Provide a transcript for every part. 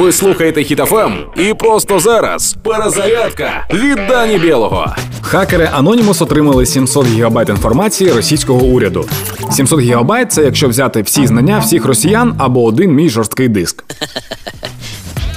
Ви слухаєте Хіт FM і просто зараз перезарядка від Дані Білого. Хакери Anonymous отримали 700 гігабайт інформації російського уряду. 700 гігабайт – це якщо взяти всі знання всіх росіян або один мій жорсткий диск.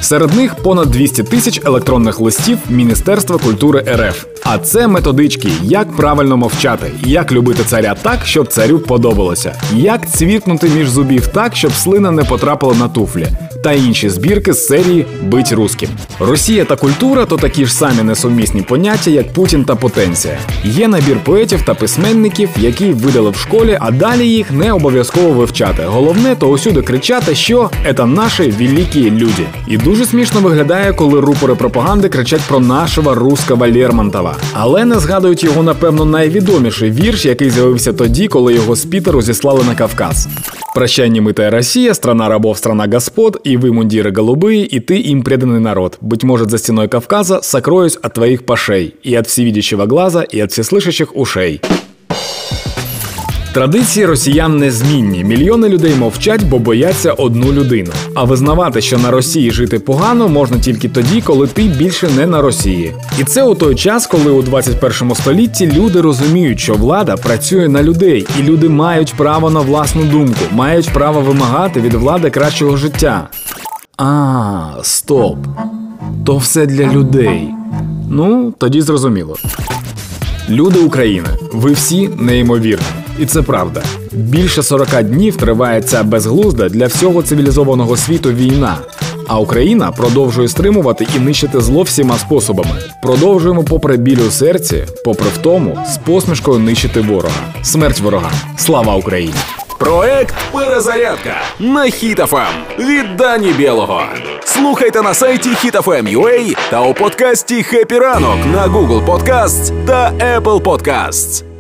Серед них понад 200 тисяч електронних листів Міністерства культури РФ. А це методички, як правильно мовчати, як любити царя так, щоб царю подобалося, як цвіркнути між зубів так, щоб слина не потрапила на туфлі, та інші збірки з серії Бить русським. Росія та культура то такі ж самі несумісні поняття, як Путін та потенція. Є набір поетів та письменників, які видали в школі, а далі їх не обов'язково вивчати. Головне то усюди кричати, що це наші великі люди. І дуже смішно виглядає, коли рупори пропаганди кричать про нашого русского Лермонтова Але не згадують його, напевно, найвідоміший вірш, який з'явився тоді, коли його з Пітеру зіслали на Кавказ. Прощай, немытая Россия, страна рабов, страна господ, и вы, мундиры голубые, и ты им преданный народ. Быть может, за стеной Кавказа сокроюсь от твоих пашей, и от всевидящего глаза, и от всеслышащих ушей. Традиції росіян незмінні. Мільйони людей мовчать, бо бояться одну людину. А визнавати, що на Росії жити погано, можна тільки тоді, коли ти більше не на Росії. І це у той час, коли у 21 столітті люди розуміють, що влада працює на людей, і люди мають право на власну думку, мають право вимагати від влади кращого життя. А, стоп. То все для людей. Ну, тоді зрозуміло. Люди України, ви всі неймовірні. І це правда. Більше 40 днів триває ця безглузда для всього цивілізованого світу війна. А Україна продовжує стримувати і нищити зло всіма способами. Продовжуємо, попри біль у серці, попри втому, з посмішкою нищити ворога. Смерть ворогам. Слава Україні! Проект Перезарядка на Хітофем від Дані Білого. Слухайте на сайті HitFM.ua та у подкасті «Хеппі ранок» на Google Podcasts та Apple Podcasts.